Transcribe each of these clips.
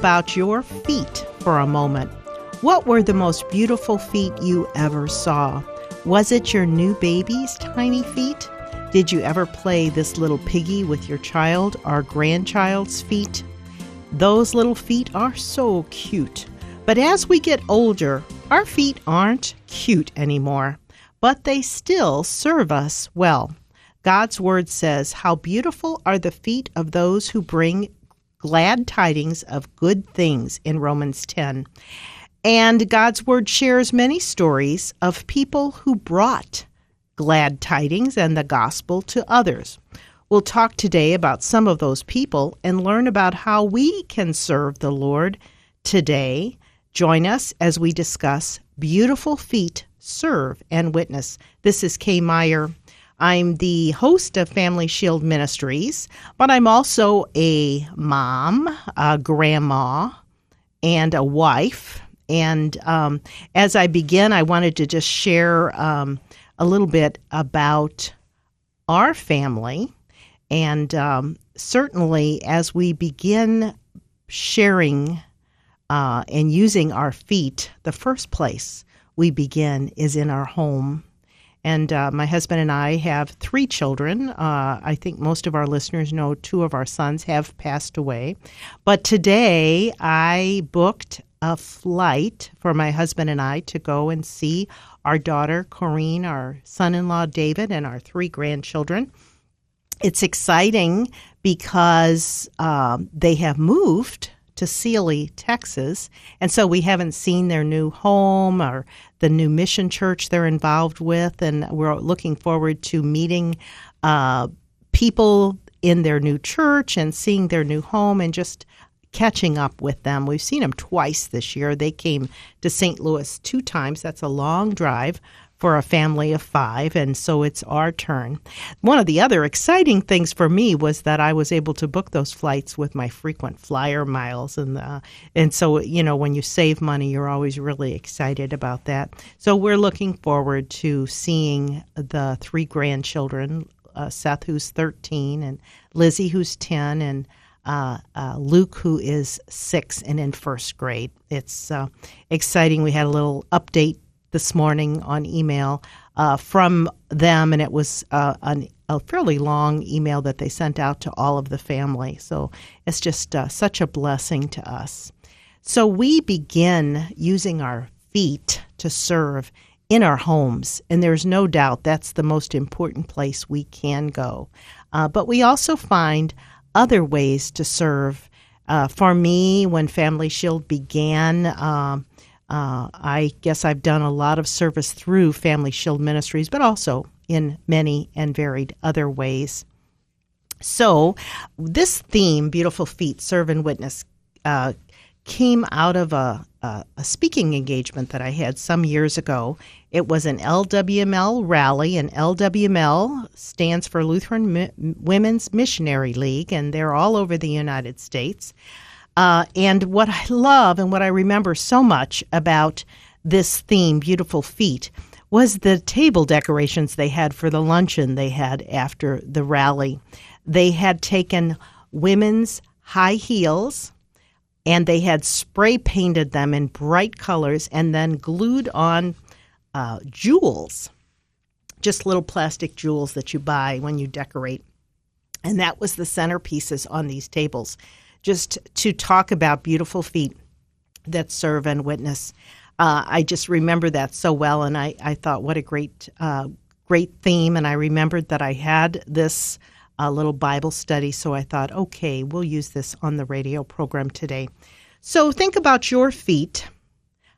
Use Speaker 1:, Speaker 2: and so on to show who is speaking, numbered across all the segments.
Speaker 1: about your feet for a moment. What were the most beautiful feet you ever saw? Was it your new baby's tiny feet? Did you ever play this little piggy with your child or grandchild's feet? Those little feet are so cute. But as we get older, our feet aren't cute anymore, but they still serve us well. God's word says, How beautiful are the feet of those who bring glad tidings of good things in Romans 10. And God's word shares many stories of people who brought glad tidings and the gospel to others. We'll talk today about some of those people and learn about how we can serve the Lord today. Join us as we discuss Beautiful Feet Serve and Witness. This is Kay Meyer. I'm the host of Family Shield Ministries, but I'm also a mom, a grandma, and a wife. And um, as I begin, I wanted to just share um, a little bit about our family. And um, certainly, as we begin sharing uh, and using our feet, the first place we begin is in our home. And uh, my husband and I have three children. Uh, I think most of our listeners know two of our sons have passed away. But today I booked a flight for my husband and I to go and see our daughter, Corrine, our son in law, David, and our three grandchildren. It's exciting because um, they have moved to Sealy, Texas. And so we haven't seen their new home or the new mission church they're involved with. And we're looking forward to meeting uh, people in their new church and seeing their new home and just catching up with them. We've seen them twice this year. They came to St. Louis two times. That's a long drive for a family of five, and so it's our turn. One of the other exciting things for me was that I was able to book those flights with my frequent flyer miles, and uh, and so you know when you save money, you're always really excited about that. So we're looking forward to seeing the three grandchildren, uh, Seth who's 13, and Lizzie who's 10, and uh, uh, Luke, who is six and in first grade. It's uh, exciting. We had a little update this morning on email uh, from them, and it was uh, an, a fairly long email that they sent out to all of the family. So it's just uh, such a blessing to us. So we begin using our feet to serve in our homes, and there's no doubt that's the most important place we can go. but we also find other ways to serve. Uh, for me, when Family Shield began, uh, uh, I guess I've done a lot of service through Family Shield Ministries, but also in many and varied other ways. So, this theme, Beautiful Feet, Serve and Witness, uh, came out of a, a, a, speaking engagement that I had some years ago. It was an LWML rally, and LWML stands for Lutheran Women's Missionary League, and they're all over the United States. Uh, and what I love and what I remember so much about this theme, Beautiful Feet, was the table decorations they had for the luncheon they had after the rally. They had taken women's high heels and they had spray painted them in bright colors and then glued on uh, jewels, just little plastic jewels that you buy when you decorate. And that was the centerpieces on these tables, just to talk about beautiful feet that serve and witness. Uh, I just remember that so well, and I, I thought, what a great, uh, great theme. And I remembered that I had this a little Bible study. So I thought, okay, we'll use this on the radio program today. So think about your feet.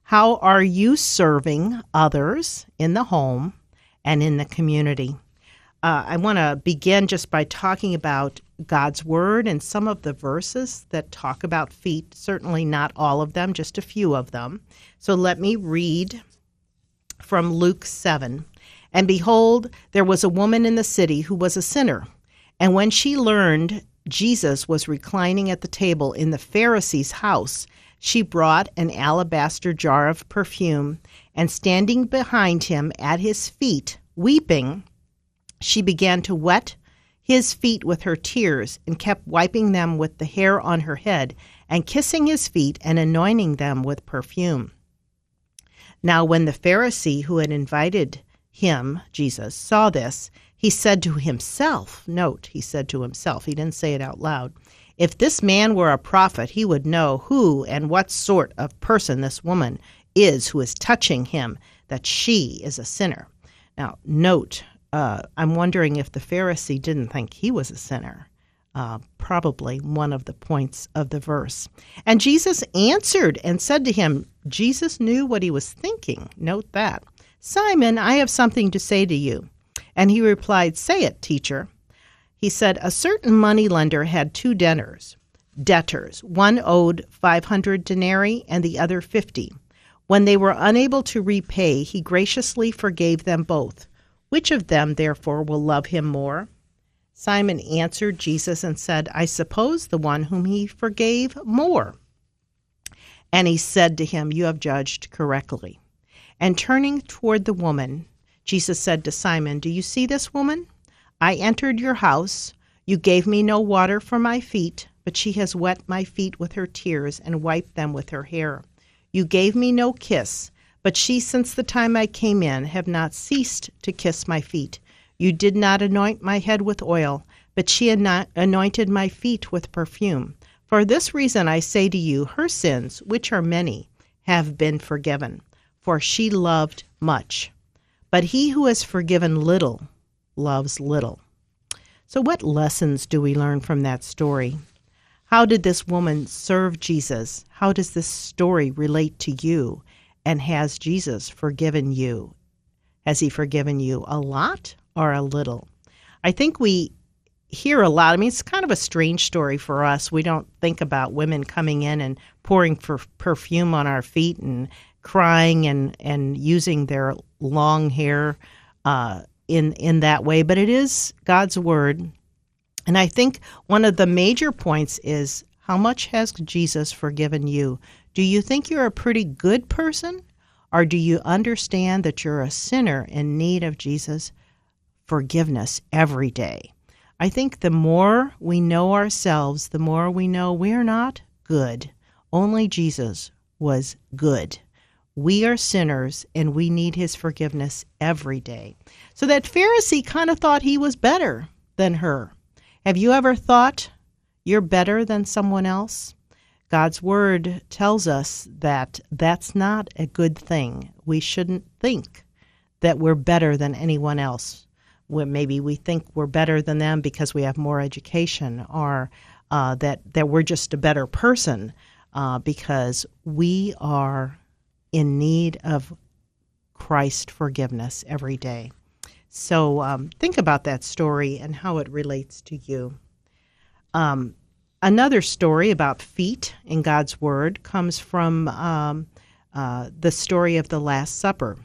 Speaker 1: How are you serving others in the home and in the community? Uh, I want to begin just by talking about God's Word and some of the verses that talk about feet. Certainly not all of them, just a few of them. So let me read from Luke 7. And behold, there was a woman in the city who was a sinner. And when she learned Jesus was reclining at the table in the Pharisee's house, she brought an alabaster jar of perfume, and standing behind him at his feet, weeping, she began to wet his feet with her tears and kept wiping them with the hair on her head and kissing his feet and anointing them with perfume. Now, when the Pharisee who had invited him, Jesus, saw this, he said to himself, note, he said to himself, he didn't say it out loud, if this man were a prophet, he would know who and what sort of person this woman is who is touching him, that she is a sinner. Now, note, uh, I'm wondering if the Pharisee didn't think he was a sinner. Uh, probably one of the points of the verse. And Jesus answered and said to him, Jesus knew what he was thinking. Note that. Simon, I have something to say to you. And he replied, Say it, teacher. He said, A certain money lender had two debtors. Debtors. One owed 500 denarii and the other 50. When they were unable to repay, he graciously forgave them both. Which of them, therefore, will love him more? Simon answered Jesus and said, I suppose the one whom he forgave more. And he said to him, You have judged correctly. And turning toward the woman, Jesus said to Simon, Do you see this woman? I entered your house. You gave me no water for my feet, but she has wet my feet with her tears and wiped them with her hair. You gave me no kiss, but she, since the time I came in, have not ceased to kiss my feet. You did not anoint my head with oil, but she anointed my feet with perfume. For this reason I say to you, her sins, which are many, have been forgiven, for she loved much. But he who has forgiven little loves little. So, what lessons do we learn from that story? How did this woman serve Jesus? How does this story relate to you? And has Jesus forgiven you? Has he forgiven you a lot or a little. I think we hear a lot. I mean, it's kind of a strange story for us. We don't think about women coming in and pouring for perfume on our feet and crying and, and using their long hair uh, in in that way. But it is God's word, and I think one of the major points is how much has Jesus forgiven you? Do you think you're a pretty good person? Or do you understand that you're a sinner in need of Jesus forgiveness every day. I think the more we know ourselves, the more we know we're not good. Only Jesus was good. We are sinners and we need his forgiveness every day. So that Pharisee kind of thought he was better than her. Have you ever thought you're better than someone else? God's word tells us that that's not a good thing. We shouldn't think that we're better than anyone else maybe we think we're better than them because we have more education, or uh, that that we're just a better person uh, because we are in need of Christ forgiveness every day. So um, think about that story and how it relates to you. Um, another story about feet in God's Word comes from um, uh, the story of the Last Supper.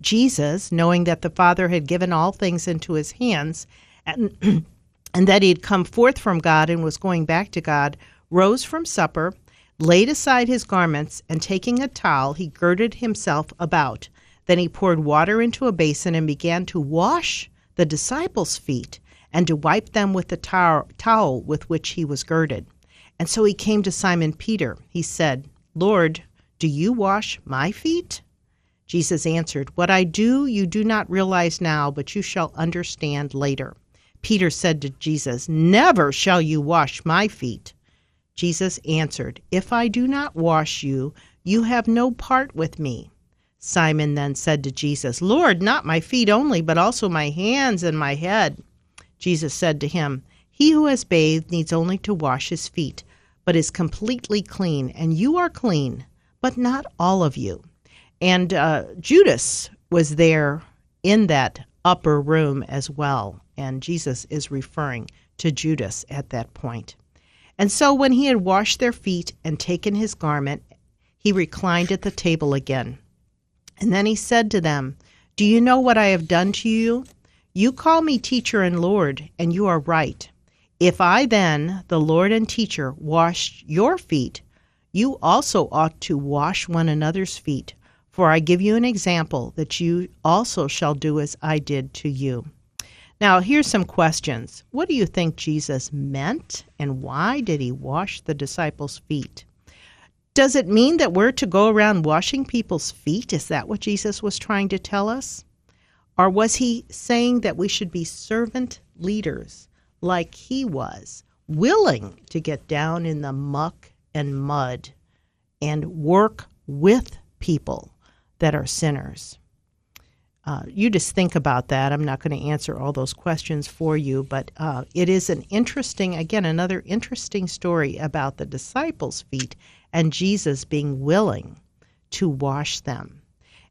Speaker 1: Jesus, knowing that the Father had given all things into his hands and, and that he had come forth from God and was going back to God, rose from supper, laid aside his garments, and taking a towel, he girded himself about. Then he poured water into a basin and began to wash the disciples' feet and to wipe them with the tow- towel with which he was girded. And so he came to Simon Peter. He said, Lord, do you wash my feet? Jesus answered, What I do you do not realize now, but you shall understand later. Peter said to Jesus, Never shall you wash my feet. Jesus answered, If I do not wash you, you have no part with me. Simon then said to Jesus, Lord, not my feet only, but also my hands and my head. Jesus said to him, He who has bathed needs only to wash his feet, but is completely clean, and you are clean, but not all of you. And uh, Judas was there in that upper room as well. And Jesus is referring to Judas at that point. And so when he had washed their feet and taken his garment, he reclined at the table again. And then he said to them, Do you know what I have done to you? You call me teacher and Lord, and you are right. If I then, the Lord and teacher, washed your feet, you also ought to wash one another's feet. For I give you an example that you also shall do as I did to you. Now, here's some questions. What do you think Jesus meant, and why did he wash the disciples' feet? Does it mean that we're to go around washing people's feet? Is that what Jesus was trying to tell us? Or was he saying that we should be servant leaders like he was, willing to get down in the muck and mud and work with people that are sinners? Uh, you just think about that. I'm not going to answer all those questions for you, but uh, it is an interesting, again, another interesting story about the disciples' feet and Jesus being willing to wash them.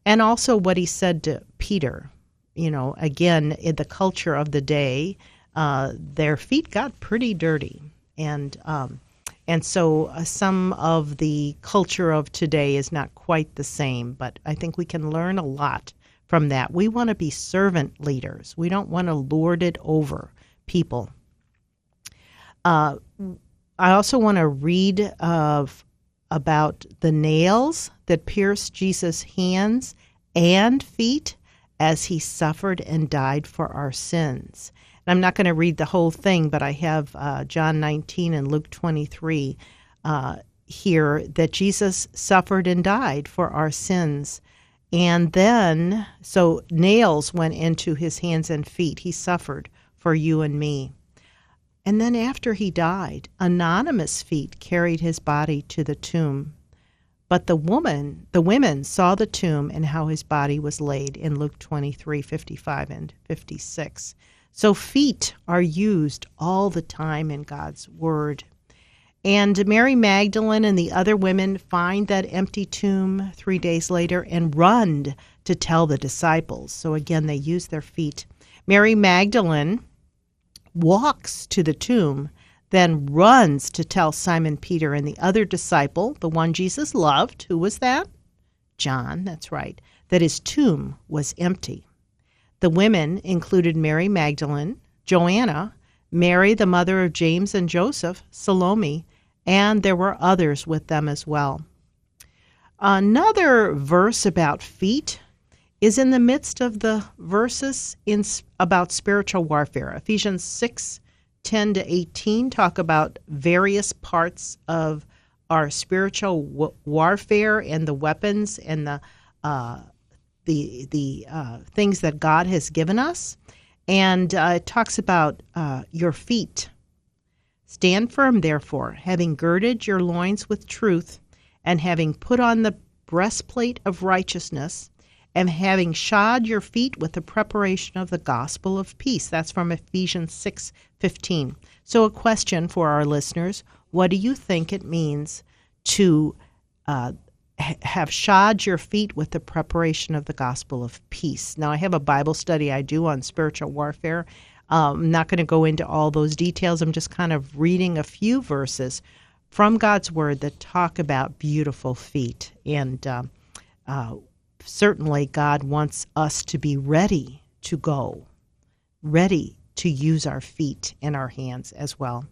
Speaker 1: And also what he said to Peter. You know, again, in the culture of the day, uh, their feet got pretty dirty. And, um, and so uh, some of the culture of today is not quite the same, but I think we can learn a lot from that. We want to be servant leaders. We don't want to lord it over people. Uh, I also want to read of about the nails that pierced Jesus' hands and feet as he suffered and died for our sins. And I'm not going to read the whole thing, but I have uh, John 19 and Luke 23 uh, here that Jesus suffered and died for our sins and then, so nails went into his hands and feet. He suffered for you and me. And then, after he died, anonymous feet carried his body to the tomb. But the woman, the women saw the tomb and how his body was laid in Luke 23 55 and 56. So, feet are used all the time in God's word. And Mary Magdalene and the other women find that empty tomb three days later and run to tell the disciples. So again, they use their feet. Mary Magdalene walks to the tomb, then runs to tell Simon Peter and the other disciple, the one Jesus loved. Who was that? John, that's right, that his tomb was empty. The women included Mary Magdalene, Joanna, Mary, the mother of James and Joseph, Salome, and there were others with them as well. Another verse about feet is in the midst of the verses in, about spiritual warfare. Ephesians 6 10 to 18 talk about various parts of our spiritual w- warfare and the weapons and the uh, the the uh, things that God has given us, and uh, it talks about uh, your feet. Stand firm, therefore, having girded your loins with truth, and having put on the breastplate of righteousness, and having shod your feet with the preparation of the gospel of peace. That's from Ephesians 6:15. So a question for our listeners, what do you think it means to uh, have shod your feet with the preparation of the gospel of peace. Now, I have a Bible study I do on spiritual warfare, um, I'm not going to go into all those details. I'm just kind of reading a few verses from God's Word that talk about beautiful feet. And uh, uh, certainly, God wants us to be ready to go, ready to use our feet and our hands as well.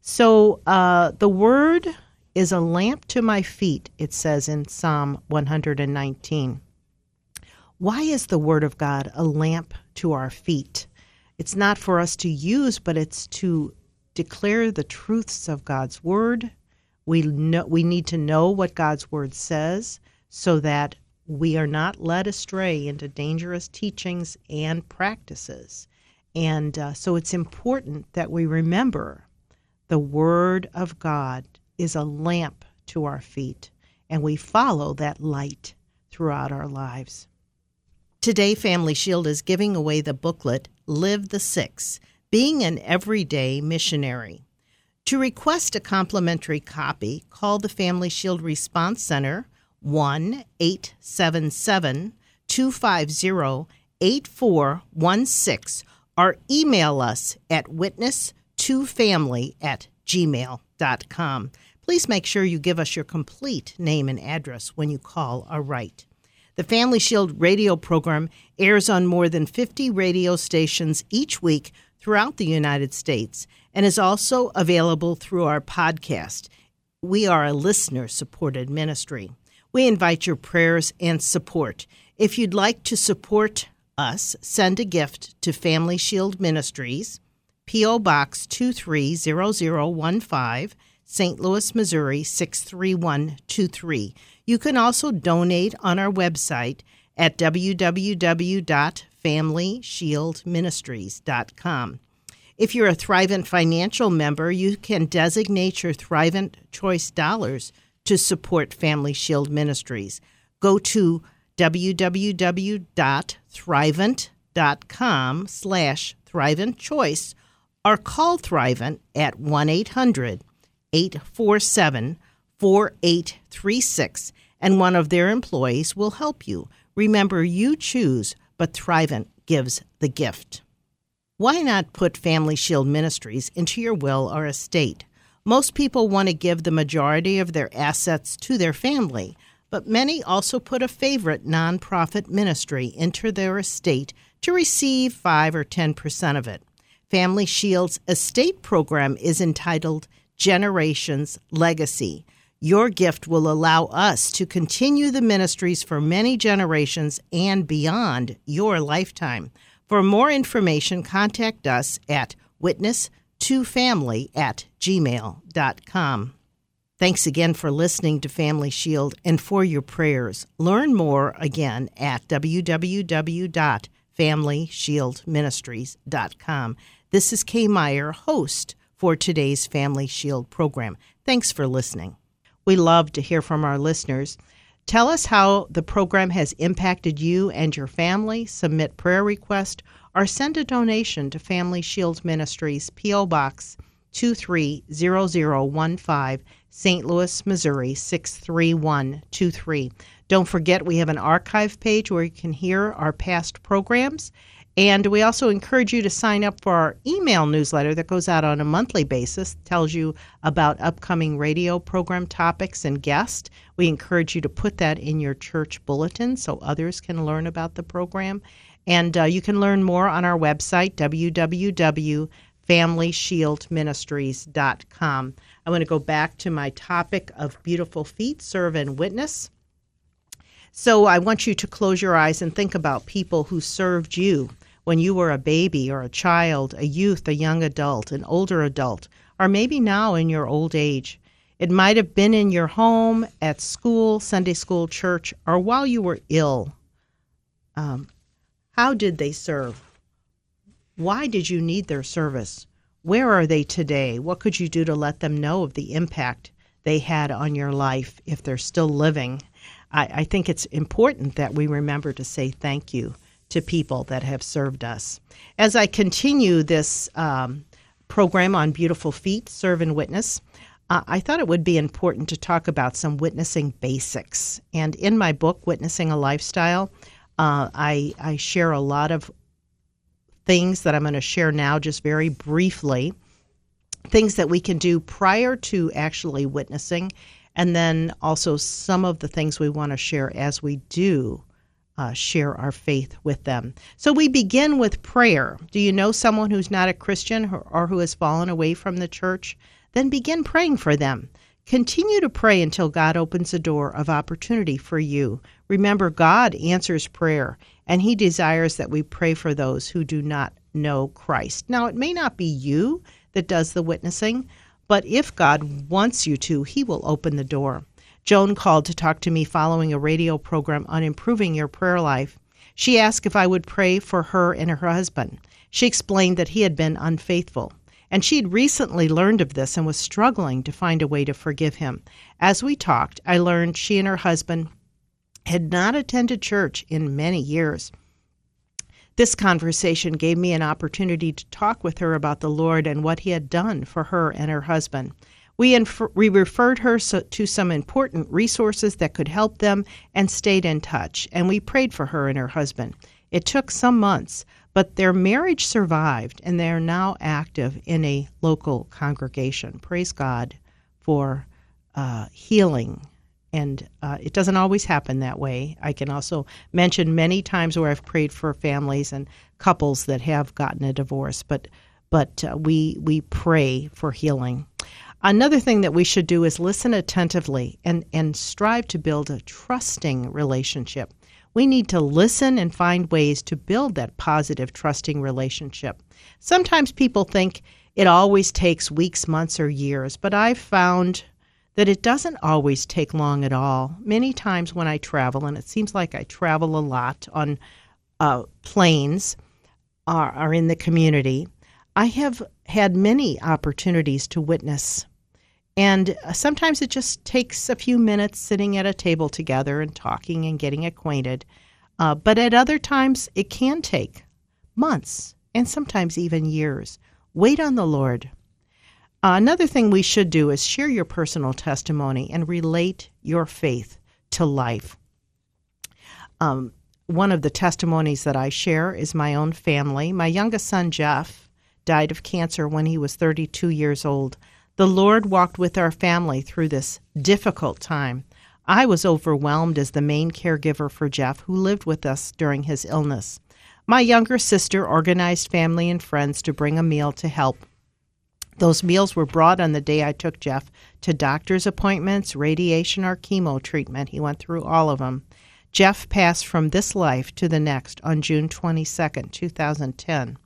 Speaker 1: So, uh, the Word is a lamp to my feet, it says in Psalm 119. Why is the Word of God a lamp to our feet? It's not for us to use, but it's to declare the truths of God's word. We know, we need to know what God's word says so that we are not led astray into dangerous teachings and practices. And uh, so it's important that we remember the word of God is a lamp to our feet, and we follow that light throughout our lives. Today, Family Shield is giving away the booklet Live the Six Being an Everyday Missionary. To request a complimentary copy, call the Family Shield Response Center 1 877 250 8416 or email us at witness2family at gmail.com. Please make sure you give us your complete name and address when you call or write. The Family Shield radio program airs on more than 50 radio stations each week throughout the United States and is also available through our podcast. We are a listener supported ministry. We invite your prayers and support. If you'd like to support us, send a gift to Family Shield Ministries, P.O. Box 230015, St. Louis, Missouri 63123. You can also donate on our website at www.familyshieldministries.com. If you're a Thrivent financial member, you can designate your Thrivent Choice dollars to support Family Shield Ministries. Go to www.thrivent.com slash Thrivent Choice or call Thrivent at 1 800 847 4836 and one of their employees will help you. Remember, you choose, but Thrivent gives the gift. Why not put Family Shield Ministries into your will or estate? Most people want to give the majority of their assets to their family, but many also put a favorite nonprofit ministry into their estate to receive 5 or 10% of it. Family Shield's estate program is entitled Generations Legacy. Your gift will allow us to continue the ministries for many generations and beyond your lifetime. For more information, contact us at witness2family at gmail.com. Thanks again for listening to Family Shield and for your prayers. Learn more again at www.familyshieldministries.com. This is Kay Meyer, host for today's Family Shield program. Thanks for listening. We love to hear from our listeners. Tell us how the program has impacted you and your family. Submit prayer request or send a donation to Family Shield Ministries, P.O. Box 230015, St. Louis, Missouri 63123. Don't forget, we have an archive page where you can hear our past programs. And we also encourage you to sign up for our email newsletter that goes out on a monthly basis, tells you about upcoming radio program topics and guests. We encourage you to put that in your church bulletin so others can learn about the program. And uh, you can learn more on our website, www.familyshieldministries.com. I want to go back to my topic of beautiful feet, serve and witness. So I want you to close your eyes and think about people who served you when you were a baby or a child, a youth, a young adult, an older adult, or maybe now in your old age. It might have been in your home, at school, Sunday school, church, or while you were ill. Um, how did they serve? Why did you need their service? Where are they today? What could you do to let them know of the impact they had on your life if they're still living? I, I think it's important that we remember to say thank you to people that have served us. As I continue this um, program on Beautiful Feet, Serve and Witness, uh, I thought it would be important to talk about some witnessing basics. And in my book, Witnessing a Lifestyle, uh, I, I share a lot of things that I'm going to share now just very briefly. Things that we can do prior to actually witnessing, and then also some of the things we want to share as we do uh, share our faith with them. So we begin with prayer. Do you know someone who's not a Christian or, or who has fallen away from the church? Then begin praying for them. Continue to pray until God opens a door of opportunity for you. Remember, God answers prayer, and He desires that we pray for those who do not know Christ. Now, it may not be you that does the witnessing, but if God wants you to, He will open the door. Joan called to talk to me following a radio program on improving your prayer life. She asked if I would pray for her and her husband. She explained that he had been unfaithful and she'd recently learned of this and was struggling to find a way to forgive him. As we talked, I learned she and her husband had not attended church in many years. This conversation gave me an opportunity to talk with her about the Lord and what He had done for her and her husband. We, we referred her so- to some important resources that could help them and stayed in touch, and we prayed for her and her husband. It took some months, but their marriage survived, and they are now active in a local congregation. Praise God for uh, healing. And uh, it doesn't always happen that way. I can also mention many times where I've prayed for families and couples that have gotten a divorce, but but uh, we we pray for healing. Another thing that we should do is listen attentively and, and strive to build a trusting relationship We need to listen and find ways to build that positive, trusting relationship. Sometimes people think it always takes weeks, months, or years, but I've found that it doesn't always take long at all. Many times when I travel, and it seems like I travel a lot on uh, planes or, or in the community, I have had many opportunities to witness. And uh, sometimes it just takes a few minutes sitting at a table together and talking and getting acquainted. Uh, but at other times, it can take months and sometimes even years. Wait on the Lord. Uh, another thing we should do is share your personal testimony and relate your faith to life. Um, one of the testimonies that I share is my own family. My youngest son, Jeff, died of cancer when he was 32 years old. The Lord walked with our family through this difficult time. I was overwhelmed as the main caregiver for Jeff, who lived with us during his illness. My younger sister organized family and friends to bring a meal to help. Those meals were brought on the day I took Jeff to doctor's appointments, radiation, or chemo treatment. He went through all of them. Jeff passed from this life to the next on June 22, 2010.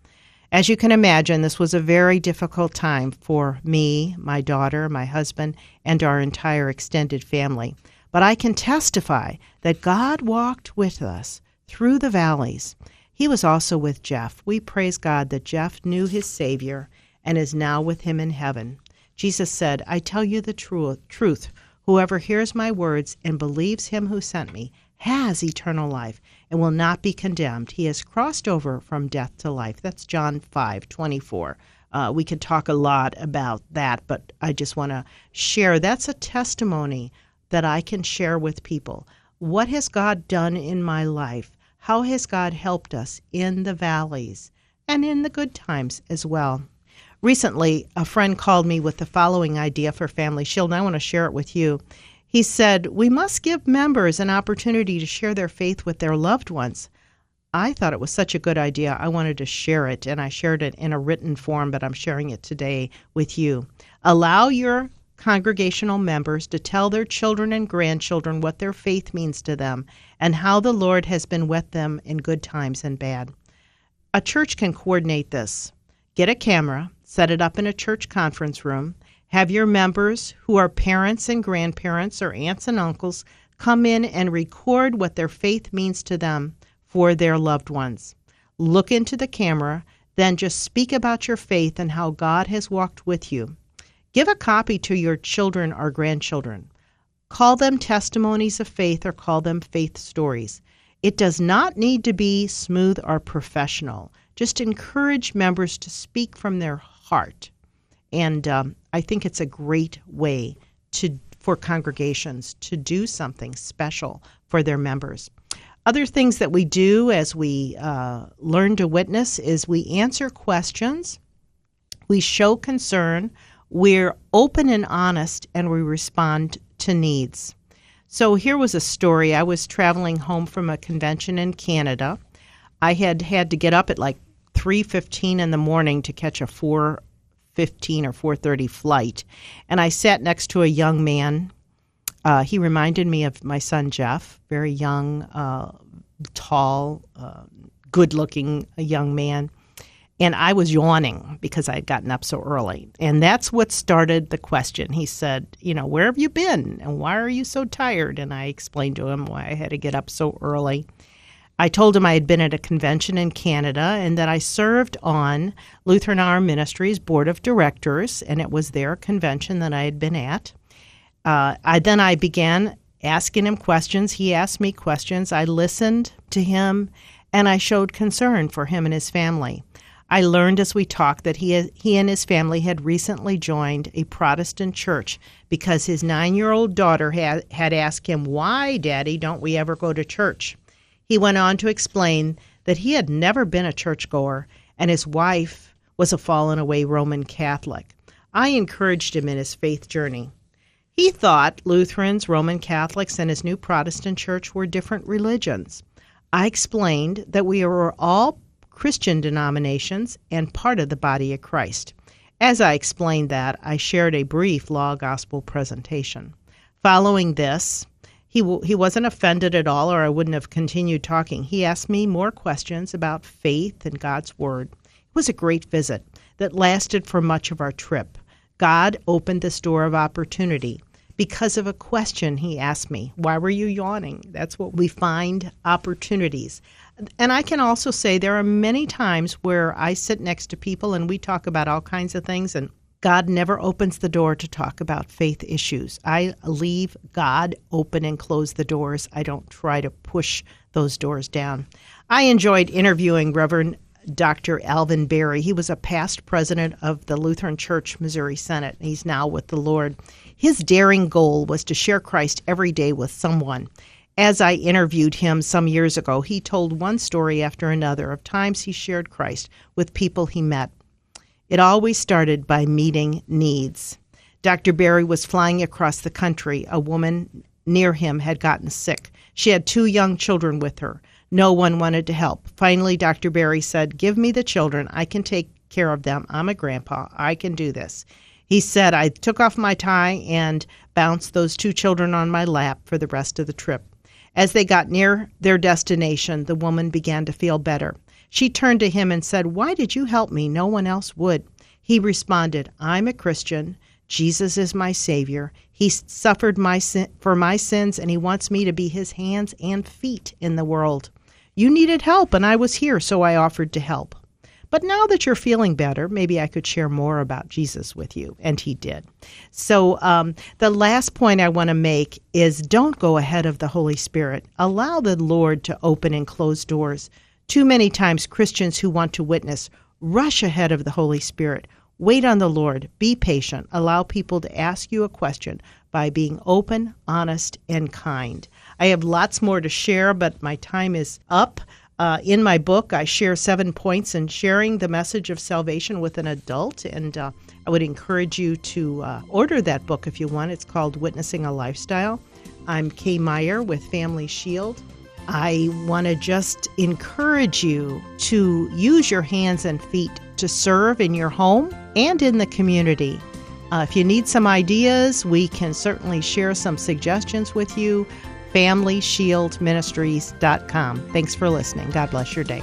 Speaker 1: As you can imagine, this was a very difficult time for me, my daughter, my husband, and our entire extended family. But I can testify that God walked with us through the valleys. He was also with Jeff. We praise God that Jeff knew his Savior and is now with him in heaven. Jesus said, I tell you the tru- truth. Whoever hears my words and believes him who sent me has eternal life and will not be condemned. He has crossed over from death to life. That's John 5 24. Uh, we could talk a lot about that, but I just want to share that's a testimony that I can share with people. What has God done in my life? How has God helped us in the valleys and in the good times as well? Recently, a friend called me with the following idea for Family Shield, and I want to share it with you. He said, We must give members an opportunity to share their faith with their loved ones. I thought it was such a good idea. I wanted to share it, and I shared it in a written form, but I'm sharing it today with you. Allow your congregational members to tell their children and grandchildren what their faith means to them and how the Lord has been with them in good times and bad. A church can coordinate this. Get a camera, set it up in a church conference room, have your members who are parents and grandparents or aunts and uncles come in and record what their faith means to them for their loved ones. Look into the camera, then just speak about your faith and how God has walked with you. Give a copy to your children or grandchildren. Call them testimonies of faith or call them faith stories. It does not need to be smooth or professional. Just encourage members to speak from their heart. And um, I think it's a great way to for congregations to do something special for their members. Other things that we do as we uh, learn to witness is we answer questions, we show concern, we're open and honest and we respond to needs. So here was a story. I was traveling home from a convention in Canada. I had had to get up at like 3:15 in the morning to catch a 4:15 or 4:30 flight, and I sat next to a young man. Uh, he reminded me of my son Jeff, very young, uh, tall, uh, good-looking young man and I was yawning because I had gotten up so early. And that's what started the question. He said, You know, where have you been? And why are you so tired? And I explained to him why I had to get up so early. I told him I had been at a convention in Canada and that I served on Lutheran Hour Ministries Board of Directors, and it was their convention that I had been at. Uh, I then I began asking him questions. He asked me questions. I listened to him, and I showed concern for him and his family. I learned as we talked that he, he and his family had recently joined a Protestant church because his nine year old daughter had, had asked him, Why, Daddy, don't we ever go to church? He went on to explain that he had never been a churchgoer and his wife was a fallen away Roman Catholic. I encouraged him in his faith journey. He thought Lutherans, Roman Catholics, and his new Protestant church were different religions. I explained that we were all Christian denominations and part of the body of Christ. As I explained that, I shared a brief law gospel presentation. Following this, He, w- he wasn't offended at all, or I wouldn't have continued talking. He asked me more questions about faith and God's Word. It was a great visit that lasted for much of our trip. God opened this door of opportunity because of a question he asked me. Why were you yawning? That's what we find opportunities. And I can also say there are many times where I sit next to people and we talk about all kinds of things, and God never opens the door to talk about faith issues. I leave God open and close the doors. I don't try to push those doors down. I enjoyed interviewing Reverend Dr. Alvin Barry. He was a past president of the Lutheran Church Missouri Synod. He's now with the Lord. His daring goal was to share Christ every day with someone. As I interviewed him some years ago, he told one story after another of times he shared Christ with people he met. It always started by meeting needs. Dr. Barry was flying across the country. A woman near him had gotten sick. She had two young children with her. No one wanted to help. Finally, Dr. Barry said, Give me the children. I can take care of them. I'm a grandpa. I can do this. He said, I took off my tie and bounced those two children on my lap for the rest of the trip. As they got near their destination, the woman began to feel better. She turned to him and said, Why did you help me? No one else would. He responded, I'm a Christian. Jesus is my Savior. He suffered my sin- for my sins, and He wants me to be His hands and feet in the world. You needed help, and I was here, so I offered to help. But now that you're feeling better, maybe I could share more about Jesus with you. And he did. So, um, the last point I want to make is don't go ahead of the Holy Spirit. Allow the Lord to open and close doors. Too many times, Christians who want to witness rush ahead of the Holy Spirit. Wait on the Lord. Be patient. Allow people to ask you a question by being open, honest, and kind. I have lots more to share, but my time is up. Uh, in my book, I share seven points in sharing the message of salvation with an adult, and uh, I would encourage you to uh, order that book if you want. It's called Witnessing a Lifestyle. I'm Kay Meyer with Family Shield. I want to just encourage you to use your hands and feet to serve in your home and in the community. Uh, if you need some ideas, we can certainly share some suggestions with you FamilyShieldMinistries.com. Thanks for listening. God bless your day.